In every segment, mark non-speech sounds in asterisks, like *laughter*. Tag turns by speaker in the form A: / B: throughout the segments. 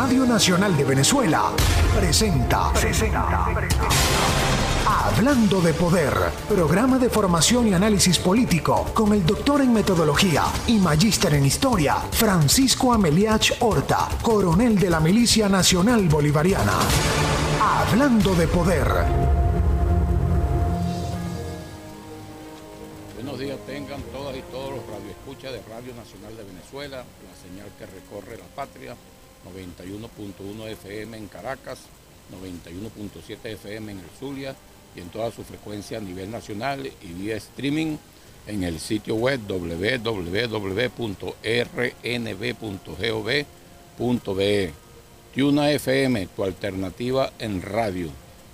A: Radio Nacional de Venezuela presenta, presenta, Hablando de Poder, programa de formación y análisis político con el doctor en metodología y magíster en historia, Francisco Ameliach Horta, coronel de la Milicia Nacional Bolivariana. Hablando de Poder.
B: Buenos días tengan todas y todos los radioescuchas de Radio Nacional de Venezuela, la señal que recorre la patria 91.1 FM en Caracas, 91.7 FM en el Zulia y en toda su frecuencia a nivel nacional y vía streaming en el sitio web www.rnb.gov.be. Tuna FM, tu alternativa en radio,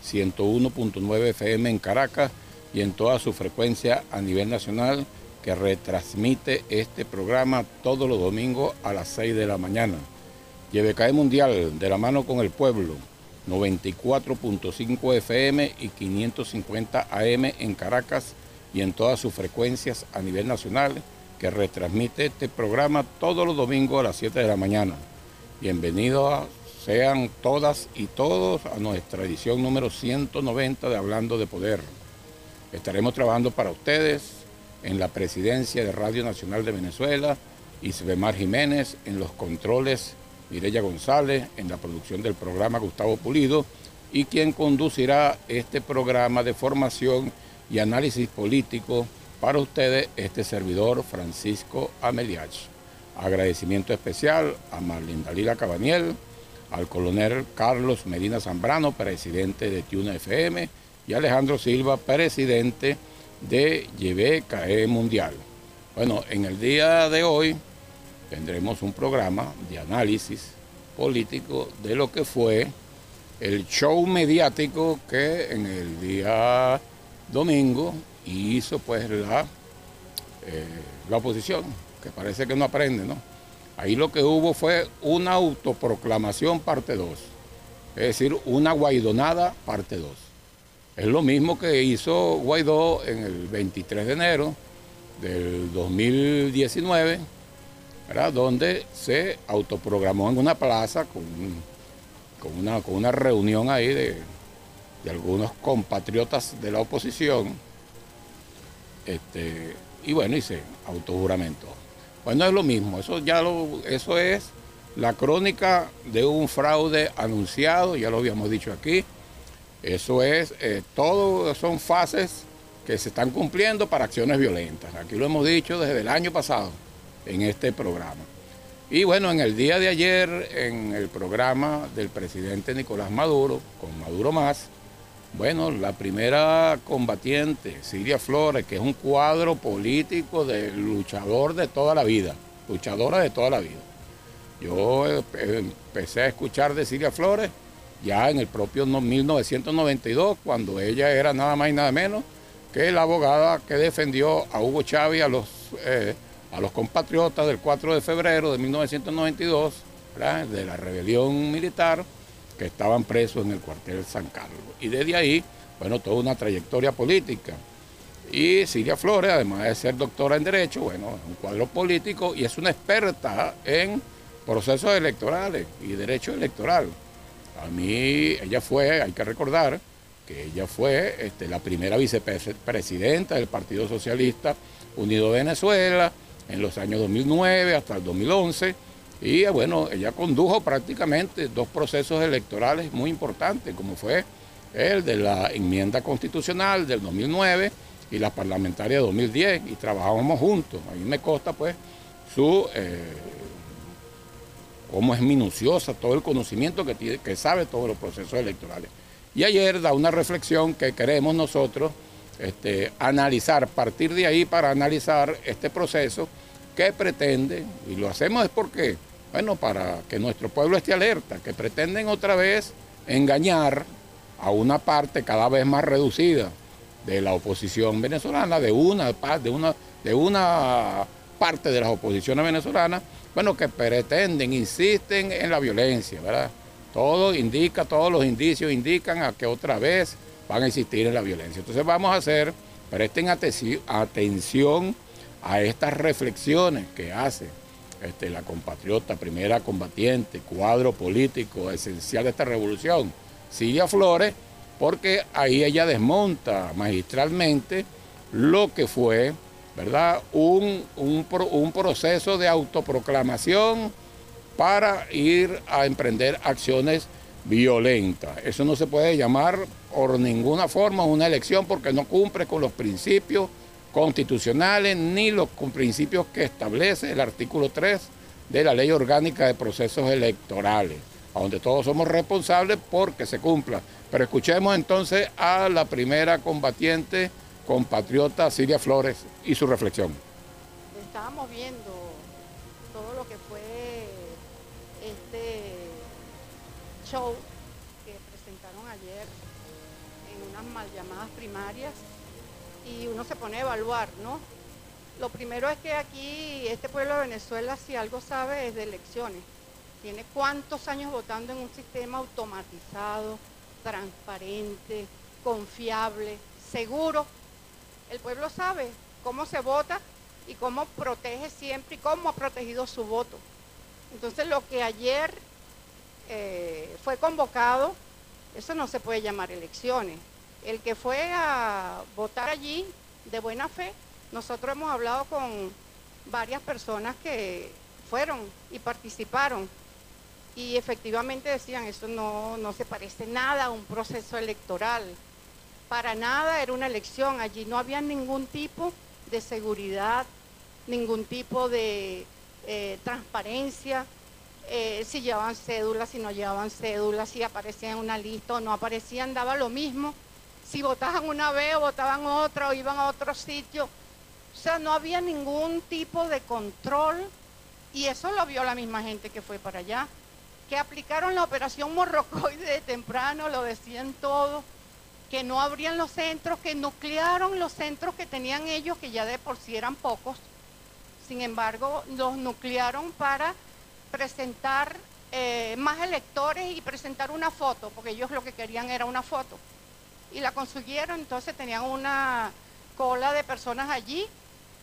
B: 101.9 FM en Caracas y en toda su frecuencia a nivel nacional que retransmite este programa todos los domingos a las 6 de la mañana. YBKE Mundial, de la mano con el pueblo, 94.5 FM y 550 AM en Caracas y en todas sus frecuencias a nivel nacional, que retransmite este programa todos los domingos a las 7 de la mañana. Bienvenidos sean todas y todos a nuestra edición número 190 de Hablando de Poder. Estaremos trabajando para ustedes en la presidencia de Radio Nacional de Venezuela, Isbemar Jiménez en los controles Mireya González en la producción del programa Gustavo Pulido y quien conducirá este programa de formación y análisis político para ustedes, este servidor Francisco Ameliach. Agradecimiento especial a Marlene Dalila Cabaniel, al coronel Carlos Medina Zambrano, presidente de Tuna FM, y Alejandro Silva, presidente de YBKE Mundial. Bueno, en el día de hoy tendremos un programa de análisis político de lo que fue el show mediático que en el día domingo hizo pues la, eh, la oposición, que parece que no aprende, ¿no? Ahí lo que hubo fue una autoproclamación parte 2, es decir, una guaidonada parte 2. Es lo mismo que hizo Guaidó en el 23 de enero del 2019 donde se autoprogramó en una plaza con, con, una, con una, reunión ahí de, algunos compatriotas de la oposición. Este, y bueno, hice autojuramento. Bueno, es lo mismo, eso ya eso es la crónica de un fraude anunciado, ya lo habíamos dicho aquí. Eso es, eh, todo son fases que se están cumpliendo para acciones violentas. Aquí lo hemos dicho desde el año pasado en este programa. Y bueno, en el día de ayer, en el programa del presidente Nicolás Maduro, con Maduro más, bueno, la primera combatiente, Silvia Flores, que es un cuadro político de luchador de toda la vida, luchadora de toda la vida. Yo empecé a escuchar de Silvia Flores ya en el propio 1992, cuando ella era nada más y nada menos que la abogada que defendió a Hugo Chávez a los eh, a los compatriotas del 4 de febrero de 1992, de la rebelión militar, que estaban presos en el cuartel San Carlos. Y desde ahí, bueno, toda una trayectoria política. Y Silvia Flores, además de ser doctora en Derecho, bueno, es un cuadro político y es una experta en procesos electorales y derecho electoral. A mí, ella fue, hay que recordar, que ella fue este, la primera vicepresidenta del Partido Socialista Unido de Venezuela, en los años 2009 hasta el 2011. Y bueno, ella condujo prácticamente dos procesos electorales muy importantes, como fue el de la enmienda constitucional del 2009 y la parlamentaria de 2010, y trabajábamos juntos. A mí me consta pues su... Eh, cómo es minuciosa, todo el conocimiento que, tiene, que sabe todos los procesos electorales. Y ayer da una reflexión que queremos nosotros este, analizar, partir de ahí para analizar este proceso que pretende, y lo hacemos es porque, bueno, para que nuestro pueblo esté alerta, que pretenden otra vez engañar a una parte cada vez más reducida de la oposición venezolana, de una, de una, de una parte de las oposiciones venezolanas, bueno, que pretenden, insisten en la violencia, ¿verdad? Todo indica, todos los indicios indican a que otra vez van a insistir en la violencia. Entonces vamos a hacer, presten atención a estas reflexiones que hace este, la compatriota, primera combatiente, cuadro político esencial de esta revolución, Silvia Flores, porque ahí ella desmonta magistralmente lo que fue, ¿verdad? Un, un, proceso de autoproclamación para ir a emprender acciones violentas. Eso no se puede llamar por ninguna forma una elección porque no cumple con los principios constitucionales ni los principios que establece el artículo 3 de la Ley Orgánica de Procesos Electorales, donde todos somos responsables porque se cumpla. Pero escuchemos entonces a la primera combatiente compatriota Silvia Flores y su reflexión.
C: Estábamos viendo show que presentaron ayer en unas mal llamadas primarias y uno se pone a evaluar, ¿no? Lo primero es que aquí este pueblo de Venezuela si algo sabe es de elecciones. Tiene cuántos años votando en un sistema automatizado, transparente, confiable, seguro. El pueblo sabe cómo se vota y cómo protege siempre y cómo ha protegido su voto. Entonces lo que ayer eh, fue convocado, eso no se puede llamar elecciones, el que fue a votar allí de buena fe, nosotros hemos hablado con varias personas que fueron y participaron y efectivamente decían, eso no, no se parece nada a un proceso electoral, para nada era una elección, allí no había ningún tipo de seguridad, ningún tipo de eh, transparencia, eh, si llevaban cédulas, si no llevaban cédulas, si aparecían en una lista o no aparecían, daba lo mismo si votaban una vez o votaban otra o iban a otro sitio. O sea, no había ningún tipo de control y eso lo vio la misma gente que fue para allá. Que aplicaron la operación morrocoide de temprano, lo decían todos, que no abrían los centros, que nuclearon los centros que tenían ellos, que ya de por sí eran pocos. Sin embargo, los nuclearon para presentar eh, más electores y presentar una foto, porque ellos lo que querían era una foto y la consiguieron, entonces tenían una cola de personas allí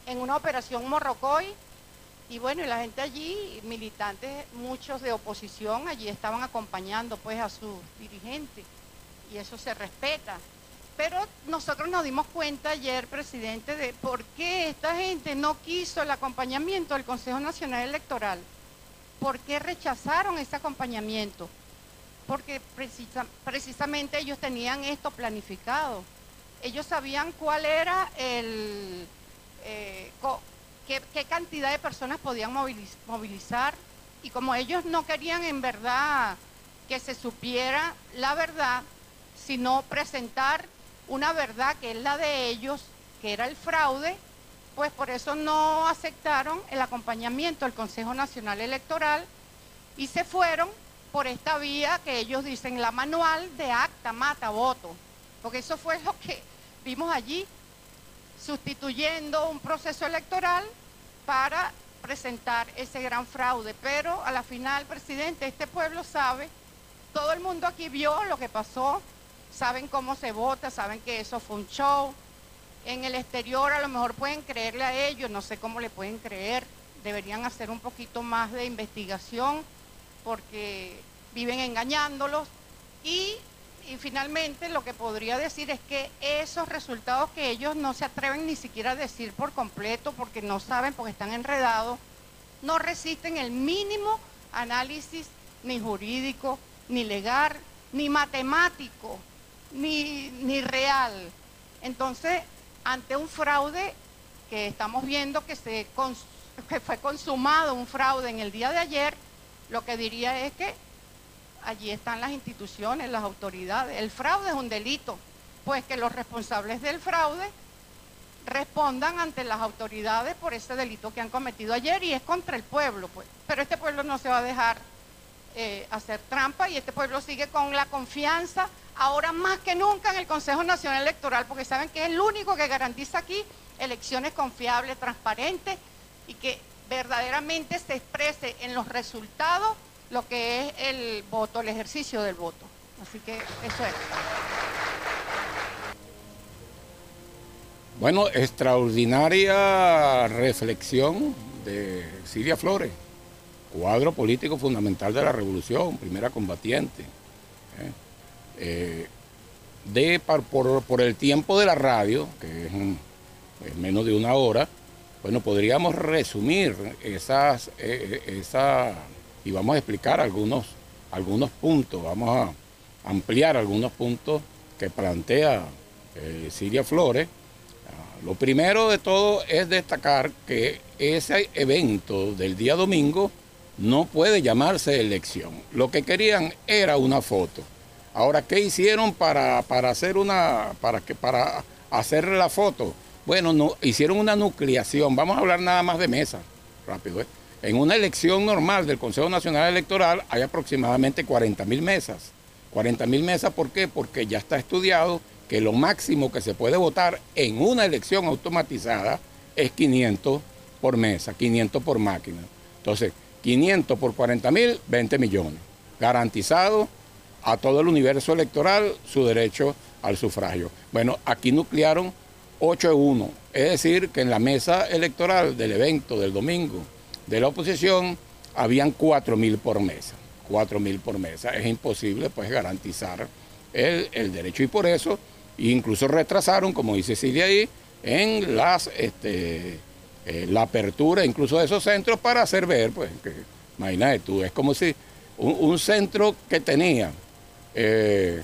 C: en una operación Morrocoy y bueno, y la gente allí, militantes, muchos de oposición, allí estaban acompañando pues a sus dirigentes y eso se respeta. Pero nosotros nos dimos cuenta ayer, presidente, de por qué esta gente no quiso el acompañamiento del Consejo Nacional Electoral. ¿Por qué rechazaron ese acompañamiento? porque precisamente ellos tenían esto planificado. Ellos sabían cuál era el, eh, qué, cantidad de personas podían movilizar y como ellos no querían en verdad que se supiera la verdad, sino presentar una verdad que es la de ellos, que era el fraude, pues por eso no aceptaron el acompañamiento del Consejo Nacional Electoral y se fueron por esta vía que ellos dicen la manual de acta, mata, voto. Porque eso fue lo que vimos allí, sustituyendo un proceso electoral para presentar ese gran fraude. Pero a la final, presidente, este pueblo sabe, todo el mundo aquí vio lo que pasó, saben cómo se vota, saben que eso fue un show. En el exterior a lo mejor pueden creerle a ellos, no sé cómo le pueden creer, deberían hacer un poquito más de investigación porque viven engañándolos y, finalmente lo que podría decir es que esos resultados que ellos no se atreven ni siquiera a decir por completo porque no saben, porque están enredados, no resisten el mínimo análisis ni jurídico, ni legal, ni matemático, ni, ni real. Entonces, ante un fraude que estamos viendo que, se, *laughs* fue consumado, un fraude en el día de ayer, lo que diría es que allí están las instituciones, las autoridades. El fraude es un delito, pues que los responsables del fraude respondan ante las autoridades por ese delito que han cometido ayer y es contra el pueblo, pues. Pero este pueblo no se va a dejar eh, hacer trampa y este pueblo sigue con la confianza ahora más que nunca en el Consejo Nacional Electoral, porque saben que es el único que garantiza aquí elecciones confiables, transparentes y que verdaderamente se exprese en los resultados lo que es el voto, el ejercicio del voto. Así que eso es.
B: Bueno, extraordinaria reflexión de Silvia Flores. Cuadro político fundamental de la revolución, primera combatiente. ¿eh? Eh, de, por, el tiempo de la radio, que es, menos de una hora, bueno, podríamos resumir esas, esa, y vamos a explicar algunos, algunos puntos, vamos a ampliar algunos puntos que plantea Siria Flores lo primero de todo es destacar que ese evento del día domingo no puede llamarse elección. Lo que querían era una foto. Ahora, ¿qué hicieron para, hacer una, para que, para la foto? Bueno, no, hicieron una nucleación. Vamos a hablar nada más de mesa, rápido. ¿eh? En una elección normal del Consejo Nacional Electoral hay aproximadamente 40 mil mesas. 40 mil mesas, ¿por qué? Porque ya está estudiado que lo máximo que se puede votar en una elección automatizada es 500 por mesa, 500 por máquina. Entonces, 500 por 40 mil, 20 millones. Garantizado a todo el universo electoral su derecho al sufragio. Bueno, aquí nuclearon 8 1, es decir, que en la mesa electoral del evento del domingo de la oposición habían 4 mil por mesa. 4 mil por mesa. Es imposible pues garantizar el, el derecho y por eso incluso retrasaron, como dice Silvia ahí, en las este, eh, la apertura incluso de esos centros para hacer ver, pues, que, imagínate tú, es como si un, centro que tenía eh,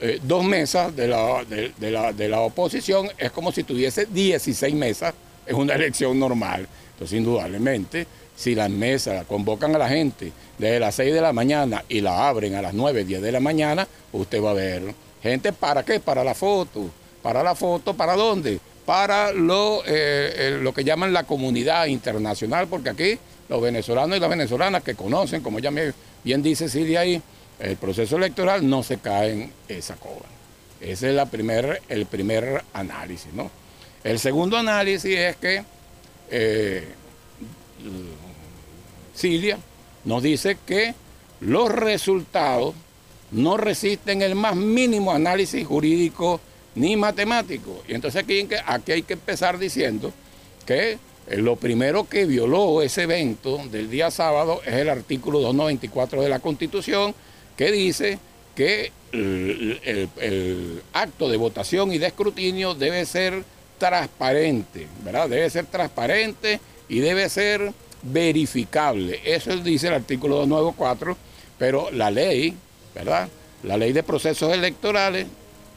B: eh, dos mesas de la, de, la, oposición es como si tuviese 16 mesas en una *laughs* elección normal. Entonces, indudablemente, si las mesas convocan a la gente desde las 6 de la mañana y la abren a las 9, 10 de la mañana, usted va a ver Gente, ¿para qué? Para la foto. ¿Para la foto? ¿Para dónde? Para lo, eh, lo que llaman la comunidad internacional, porque aquí los venezolanos y las venezolanas que conocen, como ya bien dice Silvia ahí, el proceso electoral no se cae en esa cobra. Ese es primer, el primer análisis. ¿no? El segundo análisis es que eh, Silvia nos dice que los resultados no resisten el más mínimo análisis jurídico ni matemático. Y entonces aquí, hay que empezar diciendo que eh, lo primero que violó ese evento del día sábado es el artículo 294 de la Constitución, que dice que el, acto de votación y de escrutinio debe ser transparente, ¿verdad? Debe ser transparente y debe ser verificable. Eso dice el artículo 294, pero la ley ¿verdad? La ley de procesos electorales,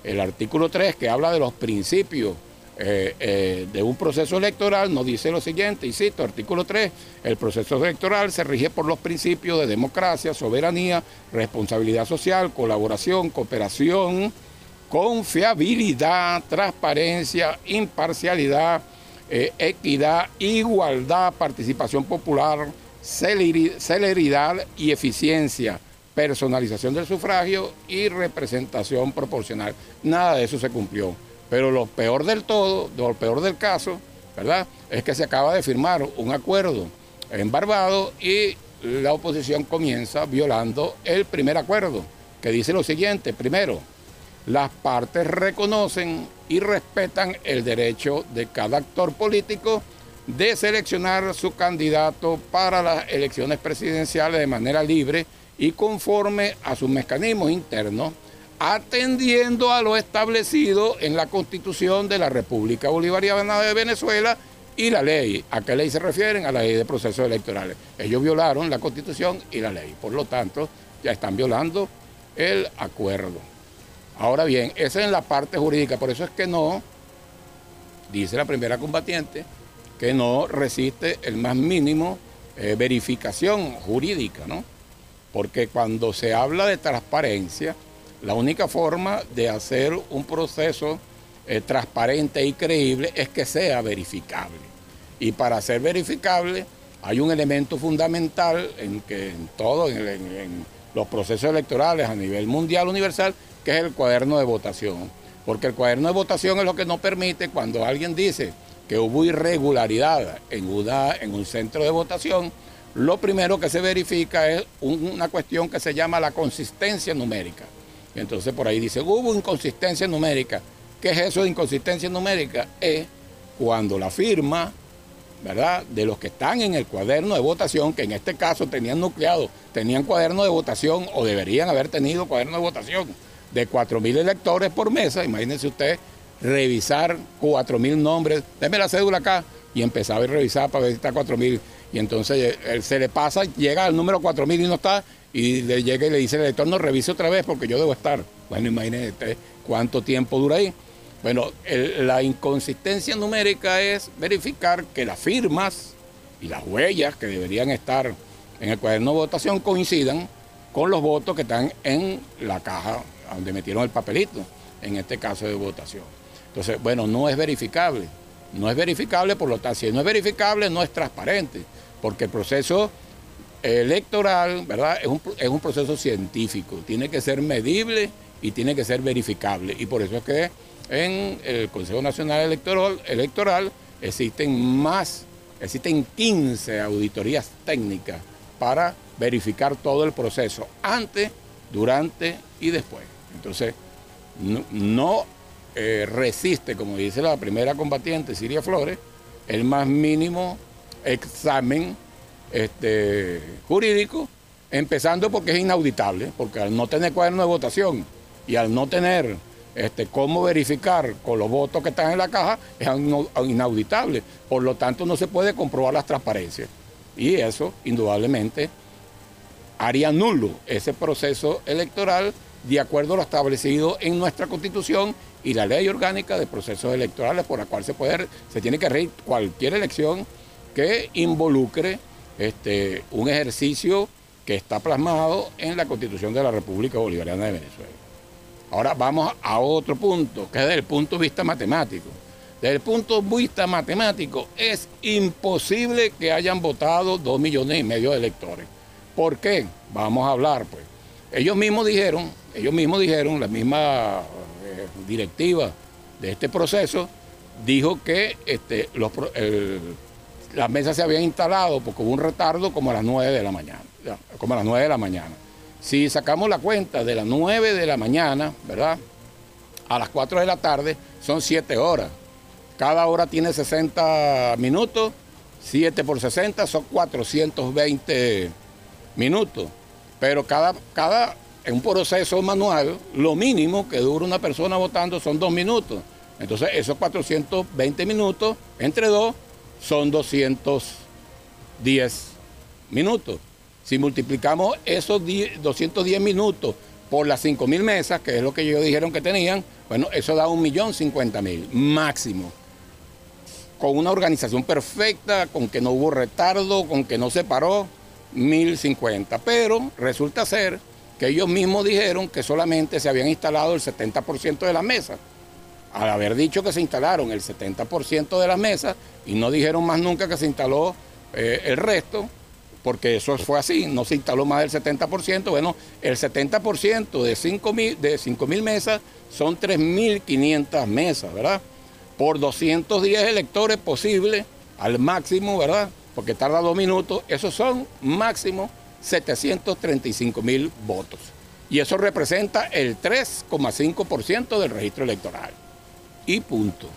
B: el artículo 3 que habla de los principios eh, eh, de un proceso electoral, nos dice lo siguiente, y cito, artículo 3, el proceso electoral se rige por los principios de democracia, soberanía, responsabilidad social, colaboración, cooperación, confiabilidad, transparencia, imparcialidad, eh, equidad, igualdad, participación popular, celeridad y eficiencia personalización del sufragio y representación proporcional. Nada de eso se cumplió. Pero lo peor del todo, lo peor del caso, ¿verdad? Es que se acaba de firmar un acuerdo en Barbados y la oposición comienza violando el primer acuerdo, que dice lo siguiente, primero, las partes reconocen y respetan el derecho de cada actor político de seleccionar su candidato para las elecciones presidenciales de manera libre y conforme a sus mecanismos internos, atendiendo a lo establecido en la Constitución de la República Bolivariana de Venezuela y la ley. ¿A qué ley se refieren? A la ley de procesos electorales. Ellos violaron la Constitución y la ley. Por lo tanto, ya están violando el acuerdo. Ahora bien, esa es la parte jurídica. Por eso es que no, dice la primera combatiente, que no resiste el más mínimo eh, verificación jurídica, ¿no? Porque cuando se habla de transparencia, la única forma de hacer un proceso eh, transparente y creíble es que sea verificable. Y para ser verificable hay un elemento fundamental en que en todo, los procesos electorales a nivel mundial universal, que es el cuaderno de votación. Porque el cuaderno de votación es lo que nos permite cuando alguien dice que hubo irregularidad en un centro de votación, lo primero que se verifica es una cuestión que se llama la consistencia numérica. entonces por ahí dice, hubo inconsistencia numérica. ¿Qué es eso de inconsistencia numérica? Es cuando la firma ¿verdad? De los que están en el cuaderno de votación, que en este caso tenían nucleado, tenían cuaderno de votación o deberían haber tenido cuaderno de votación de 4.000 electores por mesa, imagínense usted revisar 4.000 nombres, déme la cédula acá, y empezaba a revisar para ver si está 4.000, y entonces él se le pasa, llega al número 4.000 y no está, y le llega y le dice el elector, no, revise otra vez porque yo debo estar. Bueno, imagínese cuánto tiempo dura ahí. Bueno, la inconsistencia numérica es verificar que las firmas y las huellas que deberían estar en el cuaderno de votación coincidan con los votos que están en la caja donde metieron el papelito, en este caso de votación. Entonces, bueno, no es verificable. No es verificable, por lo tanto, si no es verificable, no es transparente, porque el proceso electoral, ¿verdad? Es un, es un proceso científico, tiene que ser medible y tiene que ser verificable. Y por eso es que en el Consejo Nacional Electoral, Electoral existen más, existen 15 auditorías técnicas para verificar todo el proceso, antes, durante y después. Entonces, no, eh, resiste, como dice la primera combatiente, Siria Flores, el más mínimo examen este, jurídico, empezando porque es inauditable, porque al no tener cuaderno de votación y al no tener este, cómo verificar con los votos que están en la caja es inauditable. Por lo tanto, no se puede comprobar las transparencias. Y eso, indudablemente, haría nulo ese proceso electoral de acuerdo a lo establecido en nuestra Constitución y la ley orgánica de procesos electorales por la cual se, puede, se tiene que reír cualquier elección que involucre este, un ejercicio que está plasmado en la Constitución de la República Bolivariana de Venezuela. Ahora vamos a otro punto, que es desde el punto de vista matemático. Desde el punto de vista matemático, es imposible que hayan votado dos millones y medio de electores. ¿Por qué? Vamos a hablar, pues. Ellos mismos dijeron, ellos mismos dijeron, la misma eh, directiva de este proceso dijo que este, las mesas se habían instalado porque hubo un retardo como a las 9 de la mañana, como a las 9 de la mañana. Si sacamos la cuenta de las 9 de la mañana, ¿verdad? A las 4 de la tarde son 7 horas. Cada hora tiene 60 minutos, 7 por 60 son 420 minutos. Pero cada, cada, en un proceso manual, lo mínimo que dura una persona votando son 2 minutos. Entonces, esos 420 minutos entre dos son 210 minutos. Si multiplicamos esos 210 minutos por las 5.000 mesas, que es lo que ellos dijeron que tenían, bueno, eso da 1.050.000 máximo. Con una organización perfecta, con que no hubo retardo, con que no se paró, 1.050. Pero resulta ser que ellos mismos dijeron que solamente se habían instalado el 70% de las mesas. Al haber dicho que se instalaron el 70% de las mesas y no dijeron más nunca que se instaló eh, el resto, porque eso fue así, no se instaló más del 70%, bueno, el 70% de 5.000 de mesas son 3.500 mesas, ¿verdad? Por 210 electores posibles al máximo, ¿verdad? Porque tarda dos minutos, esos son máximo 735 mil votos. Y eso representa el 3,5% del registro electoral. Y punto,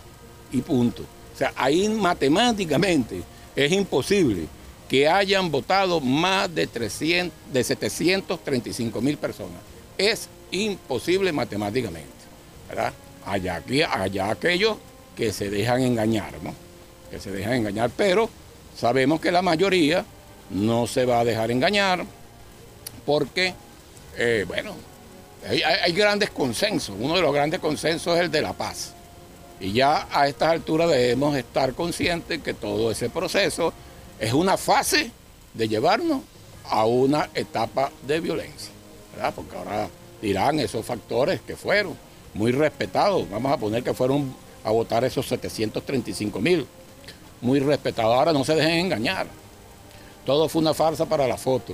B: y punto. O sea, ahí matemáticamente es imposible que hayan votado más de, 300, de 735 mil personas. Es imposible matemáticamente, ¿verdad? Allá, allá aquellos que se dejan engañar, ¿no? Que se dejan engañar, pero sabemos que la mayoría no se va a dejar engañar porque, eh, bueno, hay, grandes consensos. Uno de los grandes consensos es el de la paz. Y ya a estas alturas debemos estar conscientes que todo ese proceso es una fase de llevarnos a una etapa de violencia, ¿verdad? Porque ahora dirán esos factores que fueron muy respetados, vamos a poner que fueron a votar esos 735 mil, muy respetados, ahora no se dejen engañar, todo fue una farsa para la foto,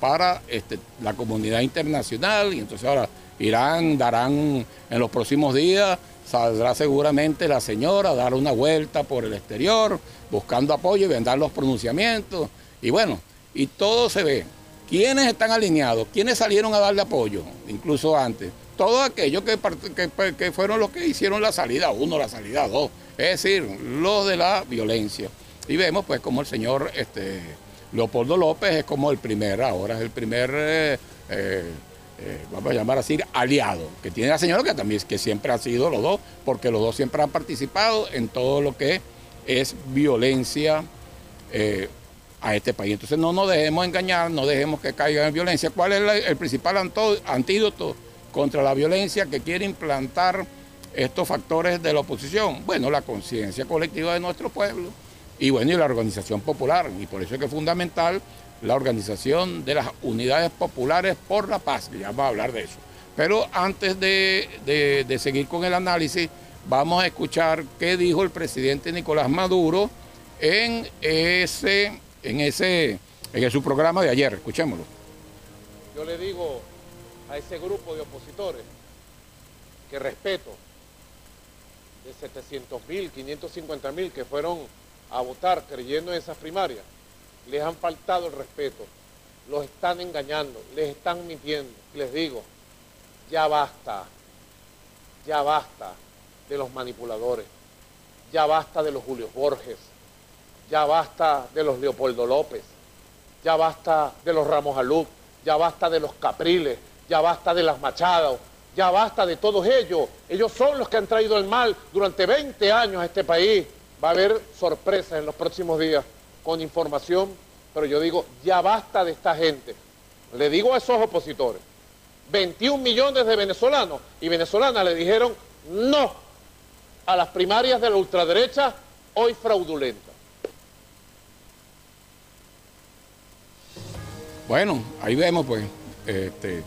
B: para este, la comunidad internacional. Y entonces ahora irán, darán en los próximos días saldrá seguramente la señora a dar una vuelta por el exterior, buscando apoyo y vendar los pronunciamientos. Y bueno, y todo se ve. ¿Quiénes están alineados? ¿Quiénes salieron a darle apoyo? Incluso antes. Todos aquellos que, que, fueron los que hicieron la salida uno, la salida dos. Es decir, los de la violencia. Y vemos pues como el señor este, Leopoldo López es como el primer, ahora es el primer, eh, eh, eh, vamos a llamar así, aliado, que tiene la señora que también que siempre ha sido los dos, porque los dos siempre han participado en todo lo que es violencia a este país. Entonces no nos dejemos engañar, no dejemos que caiga en violencia. ¿Cuál es el principal antídoto contra la violencia que quiere implantar estos factores de la oposición? Bueno, la conciencia colectiva de nuestro pueblo y bueno, y la organización popular. Y por eso es que es fundamental la organización de las unidades populares por la paz, ya vamos a hablar de eso. Pero antes de, de seguir con el análisis, vamos a escuchar qué dijo el presidente Nicolás Maduro en ese en ese en su programa de ayer. Escuchémoslo.
D: Yo le digo a ese grupo de opositores que respeto de 700 mil, 550 mil que fueron a votar creyendo en esas primarias, les han faltado el respeto, los están engañando, les están mintiendo. Les digo, ya basta, ya basta de los manipuladores, ya basta de los Julio Borges, ya basta de los Leopoldo López, ya basta de los Ramos Alú, ya basta de los Capriles, ya basta de las Machado, ya basta de todos ellos. Ellos son los que han traído el mal durante 20 años a este país. Va a haber sorpresas en los próximos días con información, pero yo digo, ya basta de esta gente. Le digo a esos opositores, 21 millones de venezolanos y venezolanas le dijeron no a las primarias de la ultraderecha hoy fraudulentas.
B: Bueno, ahí vemos pues, este,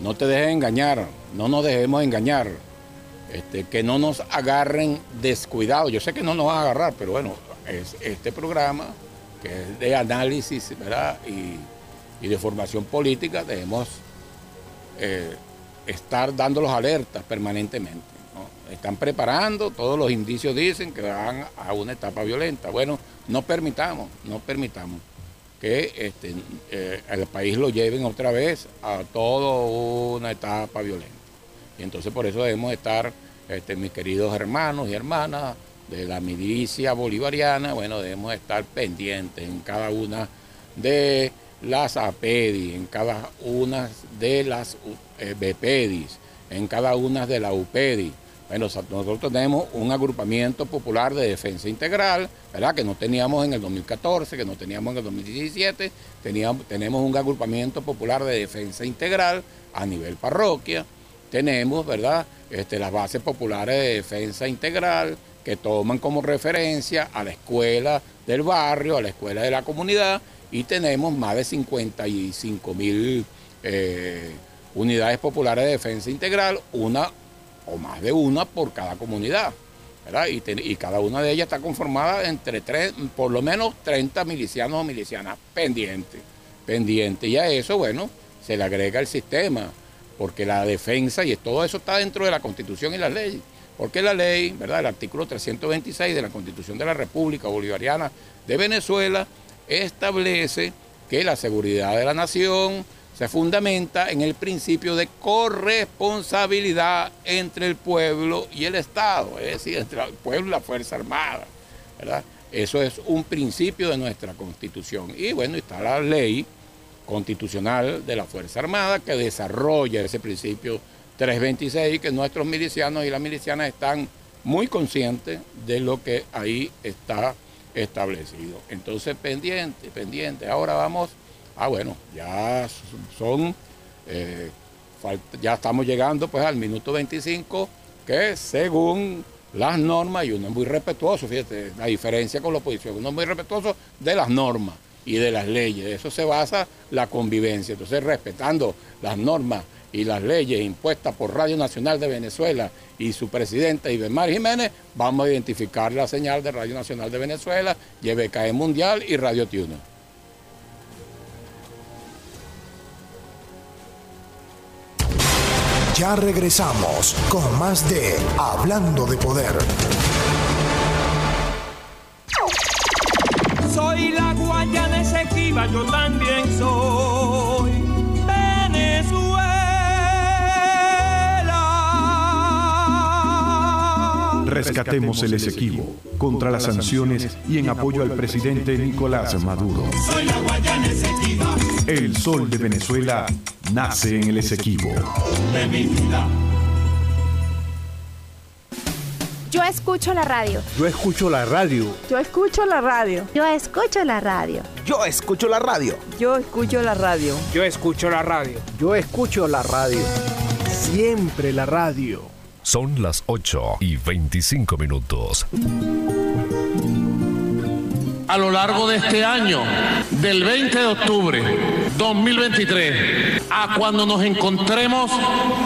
B: no te dejes engañar, no nos dejemos engañar, este, que no nos agarren descuidados. Yo sé que no nos van a agarrar, pero bueno, es este programa que es de análisis. Y, de formación política, debemos eh, estar dando los alertas permanentemente. Están preparando, todos los indicios dicen que van a una etapa violenta. Bueno, no permitamos, no permitamos que este, eh, el país lo lleven otra vez a toda una etapa violenta. Y entonces por eso debemos estar, este, mis queridos hermanos y hermanas de la milicia bolivariana, bueno, debemos estar pendientes en cada una de las APEDI, en cada una de las eh, BPEDIs, en cada una de la UPEDI bueno, nosotros tenemos un agrupamiento popular de defensa integral, ¿verdad? Que no teníamos en el 2014, que no teníamos en el 2017, teníamos, tenemos un agrupamiento popular de defensa integral a nivel parroquia, tenemos, ¿verdad? Este, las bases populares de defensa integral que toman como referencia a la escuela del barrio, a la escuela de la comunidad, y tenemos más de 55 mil eh, unidades populares de defensa integral, una o más de una por cada comunidad. ¿verdad? Y, cada una de ellas está conformada entre tres, por lo menos 30 milicianos o milicianas pendientes. Pendientes. Y a eso, bueno, se le agrega el sistema, porque la defensa y todo eso está dentro de la Constitución y la ley. Porque la ley, ¿verdad? El artículo 326 de la Constitución de la República Bolivariana de Venezuela establece que la seguridad de la nación, se fundamenta en el principio de corresponsabilidad entre el pueblo y el Estado, es decir, entre el pueblo y la Fuerza Armada. ¿verdad? Eso es un principio de nuestra Constitución. Y bueno, está la ley constitucional de la Fuerza Armada que desarrolla ese principio 326, que nuestros milicianos y las milicianas están muy conscientes de lo que ahí está establecido. Entonces, pendiente, pendiente. Ahora vamos Ah, bueno, ya son, eh, ya estamos llegando pues al minuto 25, que según las normas, y uno es muy respetuoso, fíjate, la diferencia con la oposición, uno es muy respetuoso de las normas y de las leyes, eso se basa la convivencia. Entonces, respetando las normas y las leyes impuestas por Radio Nacional de Venezuela y su presidenta Ibemar Jiménez, vamos a identificar la señal de Radio Nacional de Venezuela, YBKE Mundial y Radio Tuna.
A: Ya regresamos con más de Hablando de Poder.
E: Soy la Guayana Esequiba, yo también
F: Rescatemos el Esequibo contra las sanciones y en apoyo al presidente Nicolás Maduro.
E: Soy la Guayana Esequiba
F: El sol de Venezuela nace en el Esequibo.
E: de mi vida.
G: Yo escucho la radio.
H: Yo escucho la radio.
I: Yo escucho la radio.
G: Yo escucho la radio.
H: Yo escucho la radio.
I: Yo escucho la radio.
J: Yo escucho la radio.
H: Yo escucho la radio. Siempre la radio.
K: Son las 8 y 25 minutos.
D: A lo largo de este año, del 20 de octubre 2023 a cuando nos encontremos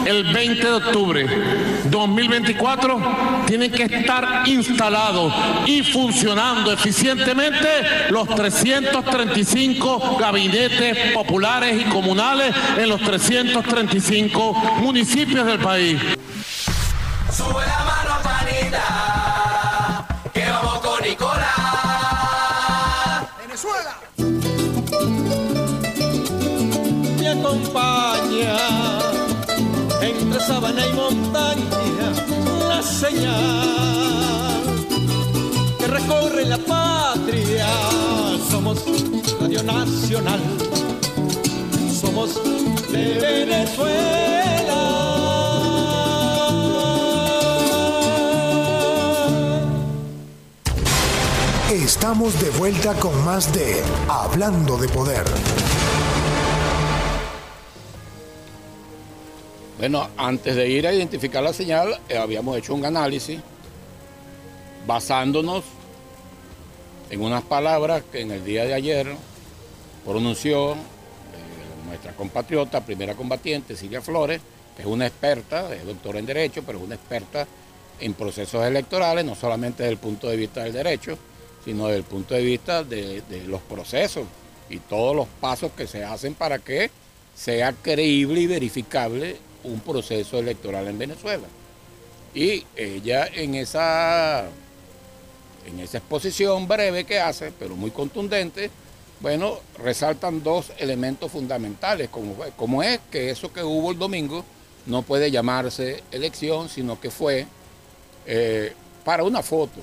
D: el 20 de octubre 2024, tienen que estar instalados y funcionando eficientemente los 335 gabinetes populares y comunales en los 335 municipios del país.
E: Sube la mano, panita, que vamos con Nicolás. Me acompaña entre sabana y montaña la señal que recorre la patria. Somos Radio Nacional, somos de Venezuela.
A: Estamos de vuelta con más de Hablando de Poder.
B: Bueno, antes de ir a identificar la señal, eh, habíamos hecho un análisis basándonos en unas palabras que en el día de ayer pronunció eh, nuestra compatriota, primera combatiente, Silvia Flores, que es una experta, es doctora en Derecho, pero es una experta en procesos electorales, no solamente desde el punto de vista del derecho, sino desde el punto de vista de, los procesos y todos los pasos que se hacen para que sea creíble y verificable un proceso electoral en Venezuela. Y ella en esa, en esa exposición breve que hace, pero muy contundente, bueno, resaltan dos elementos fundamentales, como, como es que eso que hubo el domingo no puede llamarse elección, sino que fue eh, para una foto.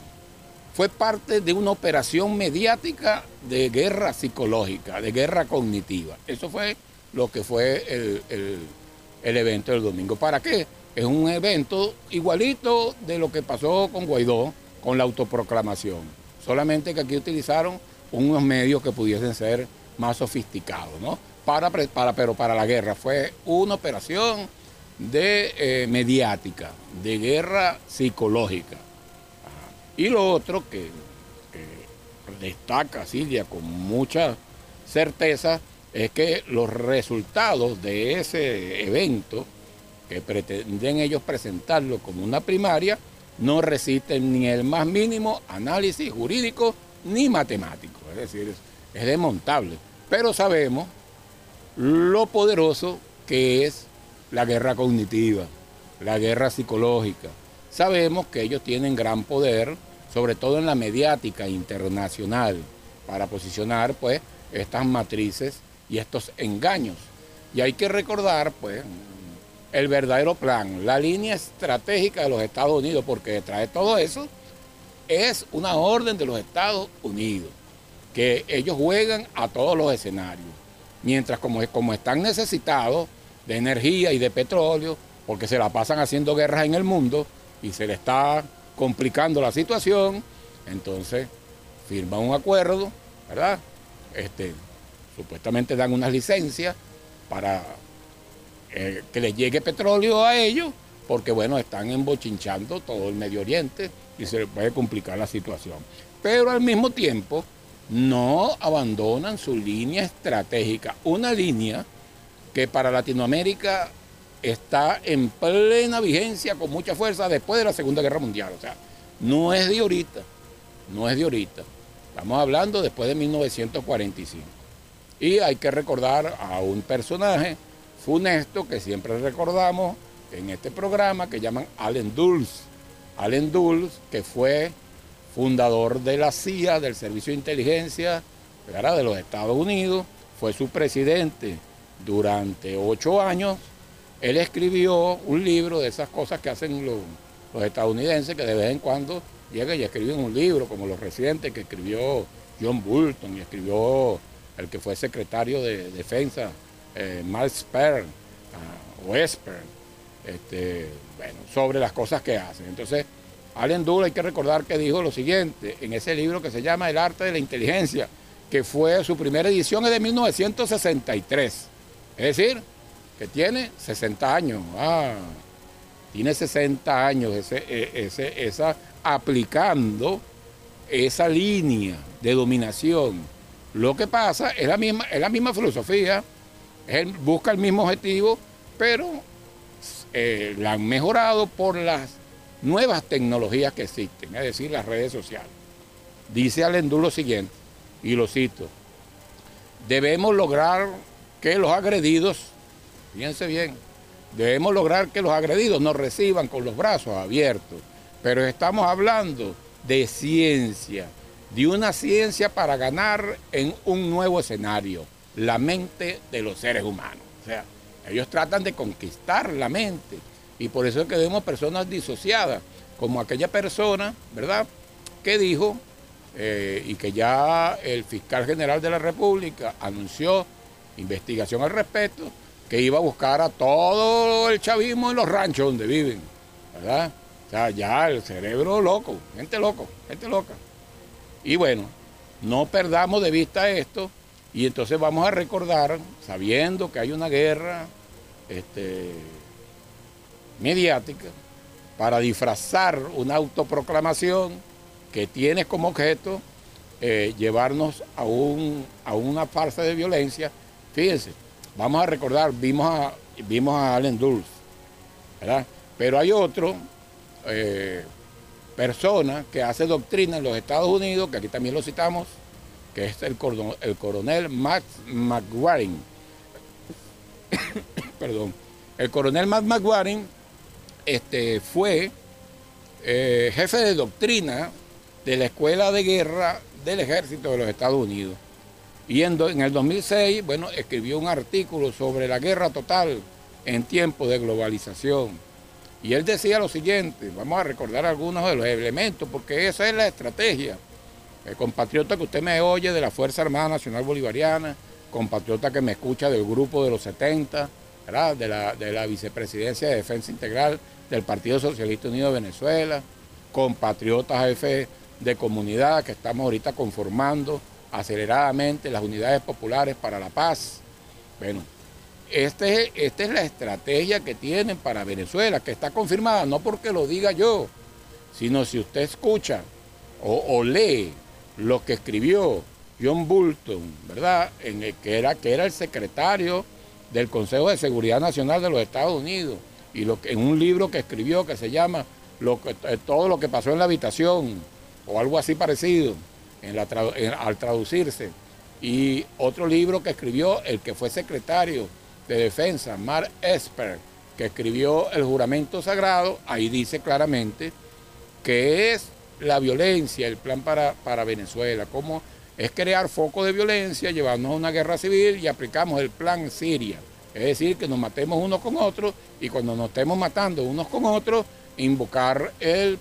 B: Fue parte de una operación mediática de guerra psicológica, de guerra cognitiva. Eso fue lo que fue el, evento del domingo. ¿Para qué? Es un evento igualito de lo que pasó con Guaidó, con la autoproclamación. Solamente que aquí utilizaron unos medios que pudiesen ser más sofisticados, ¿no? Para, pero para la guerra fue una operación de eh, mediática, de guerra psicológica. Y lo otro que, que destaca Silvia con mucha certeza es que los resultados de ese evento, que pretenden ellos presentarlo como una primaria, no resisten ni el más mínimo análisis jurídico ni matemático. Es decir, es, es desmontable. Pero sabemos lo poderoso que es la guerra cognitiva, la guerra psicológica. Sabemos que ellos tienen gran poder, sobre todo en la mediática internacional, para posicionar pues estas matrices y estos engaños. Y hay que recordar pues el verdadero plan, la línea estratégica de los Estados Unidos, porque detrás de todo eso es una orden de los Estados Unidos, que ellos juegan a todos los escenarios. Mientras como, como están necesitados de energía y de petróleo, porque se la pasan haciendo guerras en el mundo y se le está complicando la situación, entonces firman un acuerdo, ¿verdad? Este, supuestamente dan unas licencias para eh, que les llegue petróleo a ellos, porque bueno, están embochinchando todo el Medio Oriente y se les puede complicar la situación. Pero al mismo tiempo no abandonan su línea estratégica, una línea que para Latinoamérica está en plena vigencia con mucha fuerza después de la Segunda Guerra Mundial. O sea, no es de ahorita, no es de ahorita. Estamos hablando después de 1945. Y hay que recordar a un personaje funesto que siempre recordamos en este programa que llaman Allen Dulles. Allen Dulles, que fue fundador de la CIA, del Servicio de Inteligencia ¿verdad? de los Estados Unidos, fue su presidente durante ocho años. Él escribió un libro de esas cosas que hacen los, estadounidenses que de vez en cuando llegan y escriben un libro, como los recientes que escribió John Bolton y escribió el que fue secretario de Defensa, eh, Mark Spern, ah, Esper, este, bueno, sobre las cosas que hacen. Entonces, Allen Dulles hay que recordar que dijo lo siguiente en ese libro que se llama El arte de la inteligencia, que fue su primera edición es de 1963. Es decir, que tiene 60 años. Ah, tiene 60 años ese, e, ese, esa, aplicando esa línea de dominación. Lo que pasa es la misma, es la misma filosofía, busca el mismo objetivo, pero eh, la han mejorado por las nuevas tecnologías que existen, es decir, las redes sociales. Dice Alendú lo siguiente, y lo cito, debemos lograr que los agredidos, fíjense bien, debemos lograr que los agredidos nos reciban con los brazos abiertos, pero estamos hablando de ciencia, de una ciencia para ganar en un nuevo escenario, la mente de los seres humanos. O sea, ellos tratan de conquistar la mente y por eso es que vemos personas disociadas, como aquella persona, ¿verdad?, que dijo, eh, y que ya el fiscal general de la República anunció investigación al respecto, que iba a buscar a todo el chavismo en los ranchos donde viven, ¿verdad? O sea, ya el cerebro loco, gente loco, gente loca. Y bueno, no perdamos de vista esto y entonces vamos a recordar, sabiendo que hay una guerra este, mediática, para disfrazar una autoproclamación que tiene como objeto eh, llevarnos a, un, a una farsa de violencia. Fíjense, vamos a recordar, vimos a, vimos a Allen Dulles, ¿verdad? Pero hay otro eh, persona que hace doctrina en los Estados Unidos, que aquí también lo citamos, que es el, el coronel Max McWaring. *coughs* Perdón. El coronel Matt McWaring este, fue eh, jefe de doctrina de la Escuela de Guerra del Ejército de los Estados Unidos. Y en, el 2006, bueno, escribió un artículo sobre la guerra total en tiempos de globalización. Y él decía lo siguiente, vamos a recordar algunos de los elementos, porque esa es la estrategia. El compatriota que usted me oye de la Fuerza Armada Nacional Bolivariana, compatriota que me escucha del grupo de los 70, De, la, de la Vicepresidencia de Defensa Integral del Partido Socialista Unido de Venezuela, compatriotas jefe de comunidad que estamos ahorita conformando aceleradamente las unidades populares para la paz. Bueno, este, esta es la estrategia que tienen para Venezuela, que está confirmada no porque lo diga yo, sino si usted escucha o, lee lo que escribió John Bolton, ¿verdad? En el, que, era, que era el secretario del Consejo de Seguridad Nacional de los Estados Unidos y lo en un libro que escribió que se llama lo eh, Todo lo que pasó en la habitación o algo así parecido al traducirse. Y otro libro que escribió el que fue secretario de Defensa, Mark Esper, que escribió El juramento sagrado, ahí dice claramente que es la violencia, el plan para, para Venezuela, cómo es crear foco de violencia, llevarnos a una guerra civil y aplicamos el plan Siria. Es decir, que nos matemos unos con otros y cuando nos estemos matando unos con otros, invocar el,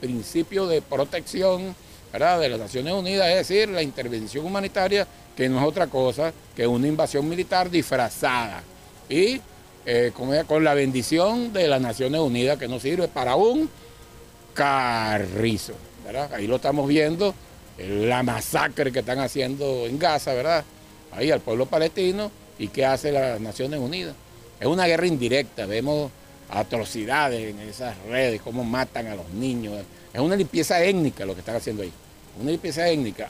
B: principio de protección de las Naciones Unidas, es decir, la intervención humanitaria, que no es otra cosa que una invasión militar disfrazada. Y eh, con, la bendición de las Naciones Unidas, que no sirve para un carrizo. ¿verdad? Ahí lo estamos viendo, la masacre que están haciendo en Gaza, ¿verdad? Ahí al pueblo palestino ¿Y qué hace las Naciones Unidas? Es una guerra indirecta, vemos atrocidades en esas redes, cómo matan a los niños. Es una limpieza étnica lo que están haciendo ahí. Una limpieza étnica,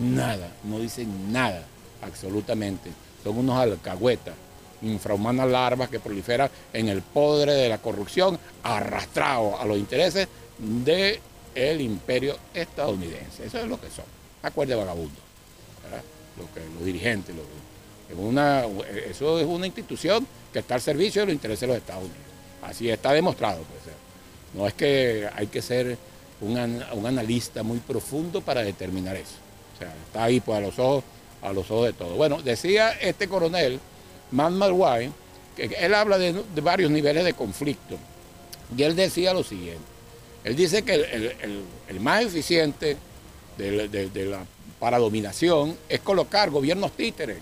B: nada, no dicen nada, absolutamente. Son unos alcahuetas, infrahumanas larvas que proliferan en el podre de la corrupción, arrastrados a los intereses del imperio estadounidense. Eso es lo que son. Acuerde vagabundo. Lo que, los dirigentes, los, una, eso es una institución que está al servicio de los intereses de los Estados Unidos. Así está demostrado. Pues. No es que hay que ser un, analista muy profundo para determinar eso. O sea, está ahí pues, a los ojos, a los ojos de todos. Bueno, decía este coronel, Man Malwine, que él habla de, varios niveles de conflicto. Y él decía lo siguiente. Él dice que el, el- más eficiente de- de la, para dominación es colocar gobiernos títeres.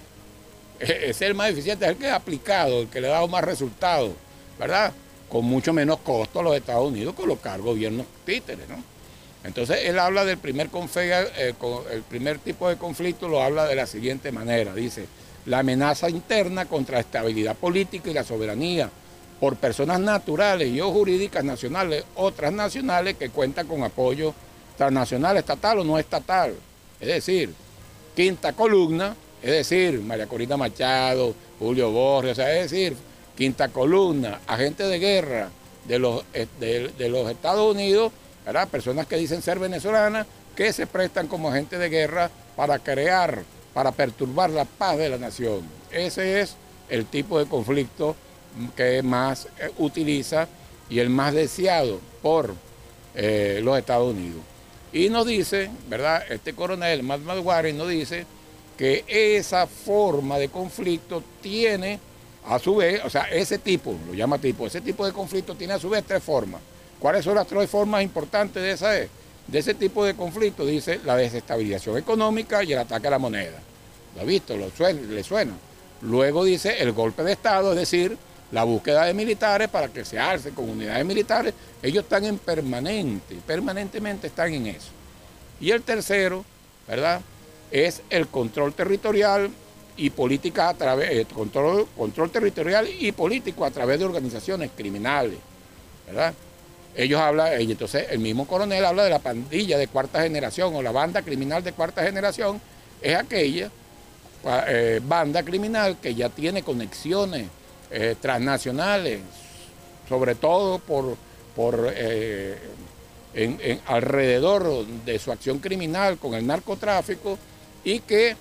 B: E- Es el más eficiente, es el que es aplicado, el que le ha dado más resultados, ¿verdad? Con mucho menos costo a los Estados Unidos colocar gobiernos títeres, ¿no? Entonces él habla del primer, confe- eh, el primer tipo de conflicto, lo habla de la siguiente manera. Dice, la amenaza interna contra la estabilidad política y la soberanía por personas naturales y o jurídicas nacionales o transnacionales que cuentan con apoyo transnacional, estatal o no estatal. Es decir, quinta columna, es decir, María Corina Machado, Julio Borges, o sea, es decir, quinta columna, agentes de guerra de los, eh, Estados Unidos, personas que dicen ser venezolanas, que se prestan como agentes de guerra para crear, para perturbar la paz de la nación. Ese es el tipo de conflicto que más eh, utiliza y el más deseado por eh, los Estados Unidos. Y nos dice, ¿verdad? Este coronel, Matt Warren, nos dice que esa forma de conflicto tiene, a su vez, o sea, ese tipo, lo llama tipo, ese tipo de conflicto tiene a su vez tres formas. ¿Cuáles son las tres formas importantes de, esa, de ese tipo de conflicto? Dice la desestabilización económica y el ataque a la moneda. ¿Lo ha visto? ¿Le suena? Luego dice el golpe de Estado, es decir, la búsqueda de militares para que se alcen con unidades militares. Ellos están en permanente, permanentemente están en eso. Y el tercero, ¿verdad? Es el control territorial y política a través, eh, control, control territorial y político a través de organizaciones criminales, ¿verdad? Ellos hablan, y entonces el mismo coronel habla de la pandilla de cuarta generación o la banda criminal de cuarta generación, es aquella eh, banda criminal que ya tiene conexiones eh, transnacionales, sobre todo por, por eh, en- alrededor de su acción criminal con el narcotráfico y que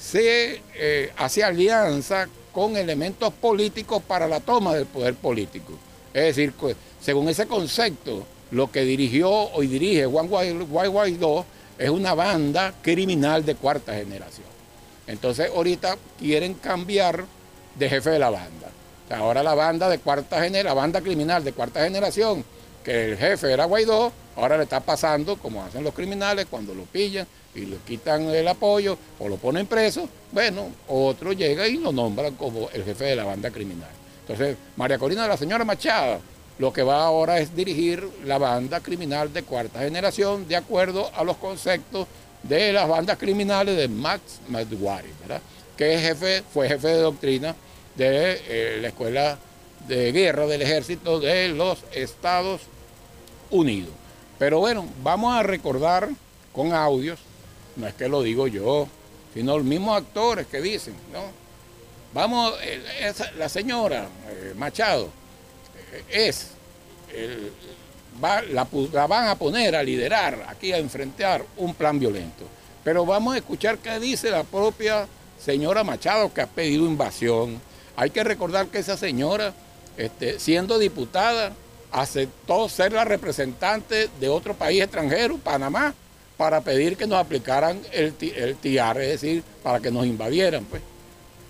B: se eh, hace alianza con elementos políticos para la toma del poder político. Es decir, según ese concepto, lo que dirigió hoy dirige Juan Guai- Guai Guaidó es una banda criminal de cuarta generación. Entonces ahorita quieren cambiar de jefe de la banda. Ahora la banda de cuarta generación, la banda criminal de cuarta generación, que el jefe era Guaidó, ahora le está pasando como hacen los criminales cuando lo pillan y le quitan el apoyo o lo ponen preso, bueno, otro llega y lo nombran como el jefe de la banda criminal. Entonces, María Corina, la señora Machado, lo que va ahora es dirigir la banda criminal de cuarta generación de acuerdo a los conceptos de las bandas criminales de Max Madwari, ¿verdad? Que jefe, fue jefe de doctrina de eh, la Escuela de Guerra del Ejército de los Estados Unidos. Pero bueno, vamos a recordar con audios, no es que lo digo yo, sino los mismos actores que dicen, ¿no? Vamos, la señora eh, Machado eh, es, va- la, la van a poner a liderar aquí a enfrentar un plan violento. Pero vamos a escuchar qué dice la propia señora Machado que ha pedido invasión. Hay que recordar que esa señora, este, siendo diputada, aceptó ser la representante de otro país extranjero, Panamá, para pedir que nos aplicaran el, ti- el TIAR, es decir, para que nos invadieran. Pues.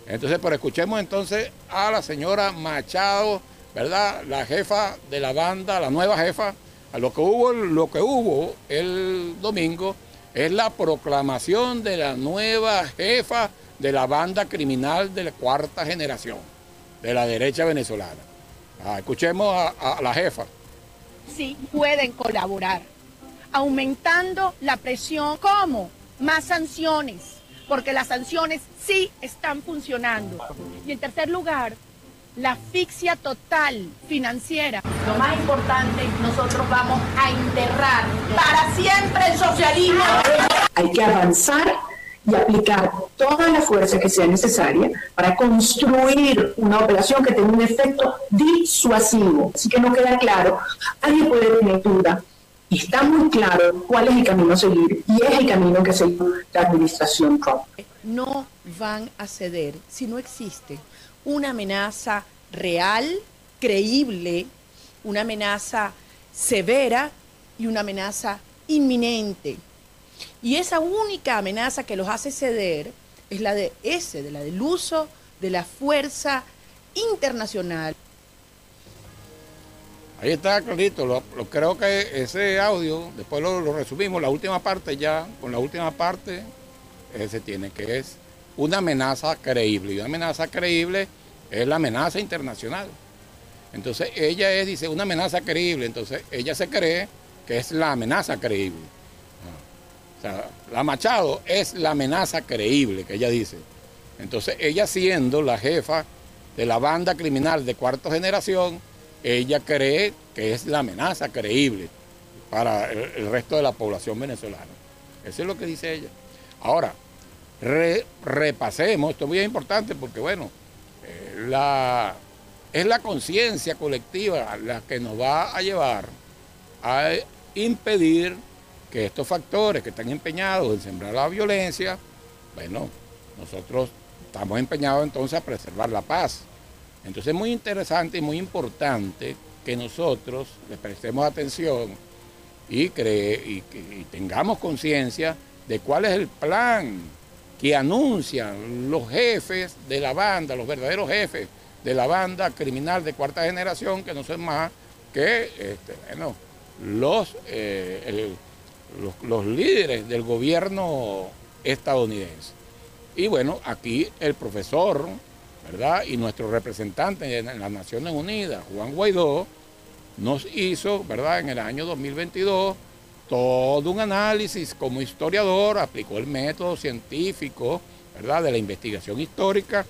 B: Entonces, pero escuchemos entonces a la señora Machado, ¿verdad? La jefa de la banda, la nueva jefa. A lo que hubo, lo que hubo el domingo es la proclamación de la nueva jefa de la banda criminal de la cuarta generación, de la derecha venezolana. Ah, escuchemos a, a la jefa.
J: sí pueden colaborar, aumentando la presión. ¿Cómo? Más sanciones, porque las sanciones sí están funcionando. Y en tercer lugar, la asfixia total financiera. Lo más importante, nosotros vamos a enterrar para siempre el socialismo.
L: Hay que avanzar y aplicar toda la fuerza que sea necesaria para construir una operación que tenga un efecto disuasivo. Así que no queda claro, alguien puede tener duda. Está muy claro cuál es el camino a seguir y es el camino que la administración Trump.
J: No van a ceder si no existe una amenaza real, creíble, una amenaza severa y una amenaza inminente. Y esa única amenaza que los hace ceder es la de ese, de la del uso de la fuerza internacional.
B: Ahí está clarito, lo, creo que ese audio, después lo, resumimos, la última parte ya, con la última parte, ese tiene que es una amenaza creíble. Y una amenaza creíble es la amenaza internacional. Entonces ella es, dice, una amenaza creíble, entonces ella se cree que es la amenaza creíble. O sea, la Machado es la amenaza creíble que ella dice. Entonces ella siendo la jefa de la banda criminal de cuarta generación, ella cree que es la amenaza creíble para el, resto de la población venezolana. Eso es lo que dice ella. Ahora, repasemos, esto es muy importante porque, bueno, eh, la, es la conciencia colectiva la que nos va a llevar a impedir que estos factores que están empeñados en sembrar la violencia, bueno, nosotros estamos empeñados entonces a preservar la paz. Entonces es muy interesante y muy importante que nosotros le prestemos atención y, y tengamos conciencia de cuál es el plan que anuncian los jefes de la banda, los verdaderos jefes de la banda criminal de cuarta generación, que no son más que este, los, eh, los, los líderes del gobierno estadounidense. Y bueno, aquí el profesor, ¿verdad? Y nuestro representante en las Naciones Unidas, Juan Guaidó, nos hizo, ¿verdad? En el año 2022 todo un análisis como historiador, aplicó el método científico, ¿verdad? De la investigación histórica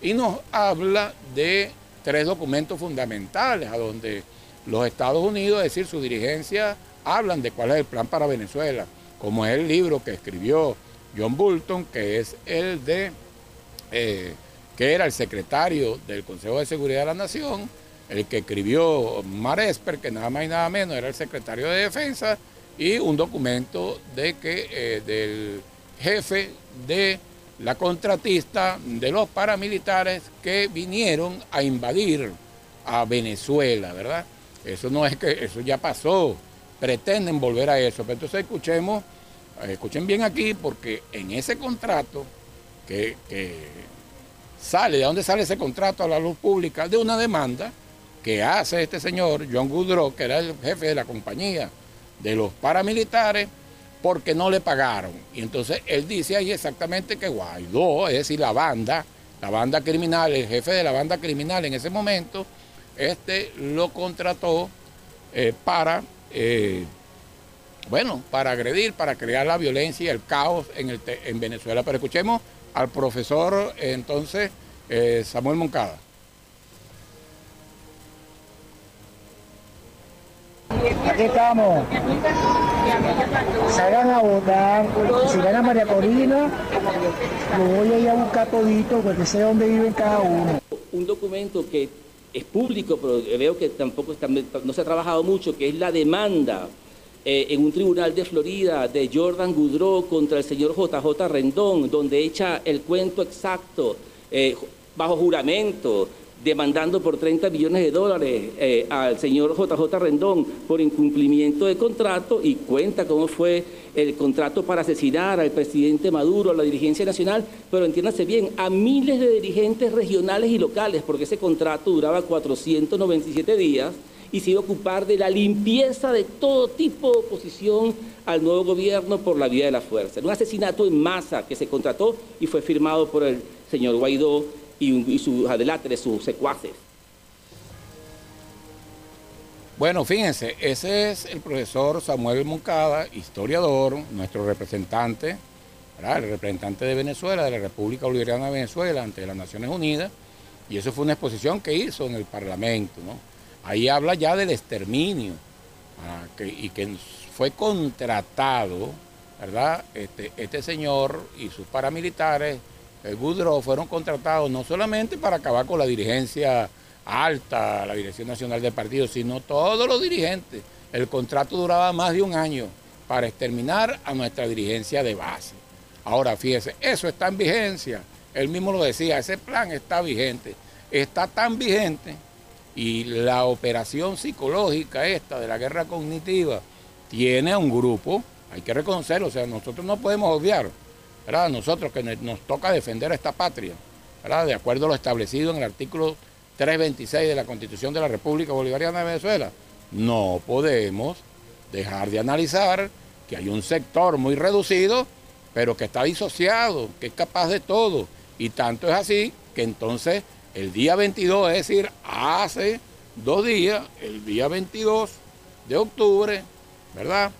B: y nos habla de tres documentos fundamentales a donde los Estados Unidos, es decir, su dirigencia, hablan de cuál es el plan para Venezuela, como es el libro que escribió John Bolton, que es el de, eh, que era el secretario del Consejo de Seguridad de la Nación, el que escribió Mar Esper, que nada más y nada menos era el secretario de Defensa, y un documento de que, eh, del jefe de la contratista de los paramilitares que vinieron a invadir a Venezuela, ¿verdad? Eso no es que, eso ya pasó, pretenden volver a eso. Pero entonces escuchemos, eh, escuchen bien aquí, porque en ese contrato que, sale, ¿de dónde sale ese contrato a la luz pública? De una demanda que hace este señor, John Goodrow, que era el jefe de la compañía de los paramilitares, porque no le pagaron. Y entonces él dice ahí exactamente que Guaidó, es decir, la banda, la banda criminal, el jefe de la banda criminal en ese momento, este lo contrató eh, para, eh, bueno, para agredir, para crear la violencia y el caos en, el, en Venezuela. Pero escuchemos al profesor entonces eh, Samuel Moncada.
M: Aquí estamos. Salgan a votar. Si gana María Corina, lo voy a ir a buscar todito porque sé dónde viven cada uno.
N: Un documento que es público, pero veo que tampoco no se ha trabajado mucho, que es la demanda eh, en un tribunal de Florida de Jordan Goudreau contra el señor JJ Rendón, donde echa el cuento exacto, eh, bajo juramento, demandando por 30 millones de dólares eh, al señor JJ Rendón por incumplimiento de contrato y cuenta cómo fue el contrato para asesinar al presidente Maduro, a la dirigencia nacional, pero entiéndase bien, a miles de dirigentes regionales y locales, porque ese contrato duraba 497 días y se iba a ocupar de la limpieza de todo tipo de oposición al nuevo gobierno por la vía de la fuerza. Un asesinato en masa que se contrató y fue firmado por el señor Guaidó y, sus adelantes, sus secuaces.
B: Bueno, fíjense, ese es el profesor Samuel Moncada, historiador, nuestro representante, el representante de Venezuela, de la República Bolivariana de Venezuela ante las Naciones Unidas, y eso fue una exposición que hizo en el Parlamento. ¿no? Ahí habla ya del exterminio ah, y que fue contratado, ¿verdad? Este, este señor y sus paramilitares el Goodrow fueron contratados no solamente para acabar con la dirigencia alta, la dirección nacional del partido, sino todos los dirigentes. El contrato duraba más de un año para exterminar a nuestra dirigencia de base. Ahora, fíjese, eso está en vigencia. Él mismo lo decía, ese plan está vigente. Está tan vigente y la operación psicológica esta de la guerra cognitiva tiene un grupo, hay que reconocerlo, o sea, nosotros no podemos obviar nosotros que nos toca defender a esta patria, de acuerdo a lo establecido en el artículo 326 de la Constitución de la República Bolivariana de Venezuela, no podemos dejar de analizar que hay un sector muy reducido, pero que está disociado, que es capaz de todo. Y tanto es así que entonces el día 22, es decir, hace dos días, el día 22 de octubre, ¿verdad?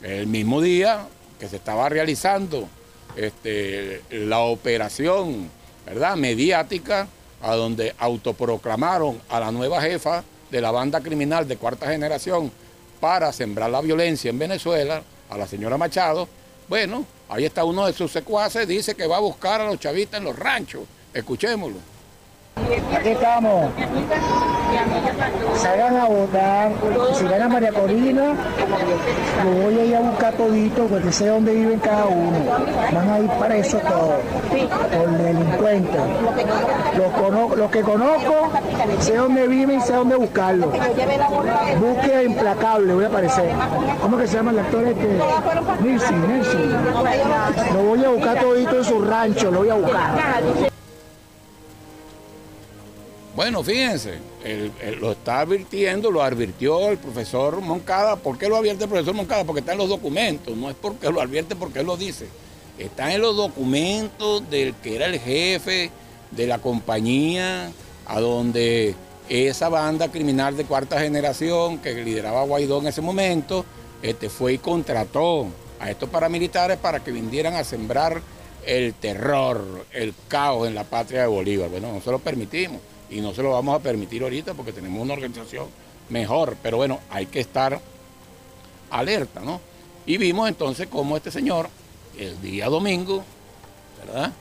B: El mismo día que se estaba realizando este, la operación, ¿verdad? Mediática, a donde autoproclamaron a la nueva jefa de la banda criminal de cuarta generación para sembrar la violencia en Venezuela, a la señora Machado. Bueno, ahí está uno de sus secuaces, dice que va a buscar a los chavistas en los ranchos. Escuchémoslo.
M: Aquí estamos. Salgan a votar. Si gana María Corina, lo voy a ir a buscar todito porque sé dónde viven cada uno. Van a ir para eso todos. Por delincuentes. Los, los que conozco, sé dónde viven y sé dónde buscarlos. Búsqueda implacable, voy a aparecer. ¿Cómo que se llama el actor este? Lo voy a buscar todito en su rancho, lo voy a buscar.
B: Bueno, fíjense, lo está advirtiendo, lo advirtió el profesor Moncada. ¿Por qué lo advierte el profesor Moncada? Porque está en los documentos, no es porque lo advierte porque él lo dice. Está en los documentos del que era el jefe de la compañía, a donde esa banda criminal de cuarta generación que lideraba Guaidó en ese momento, este, fue y contrató a estos paramilitares para que vinieran a sembrar el terror, el caos en la patria de Bolívar. Bueno, no se lo permitimos y no se lo vamos a permitir ahorita porque tenemos una organización mejor, pero bueno, hay que estar alerta, ¿no? Y vimos entonces cómo este señor, el día domingo, ¿verdad?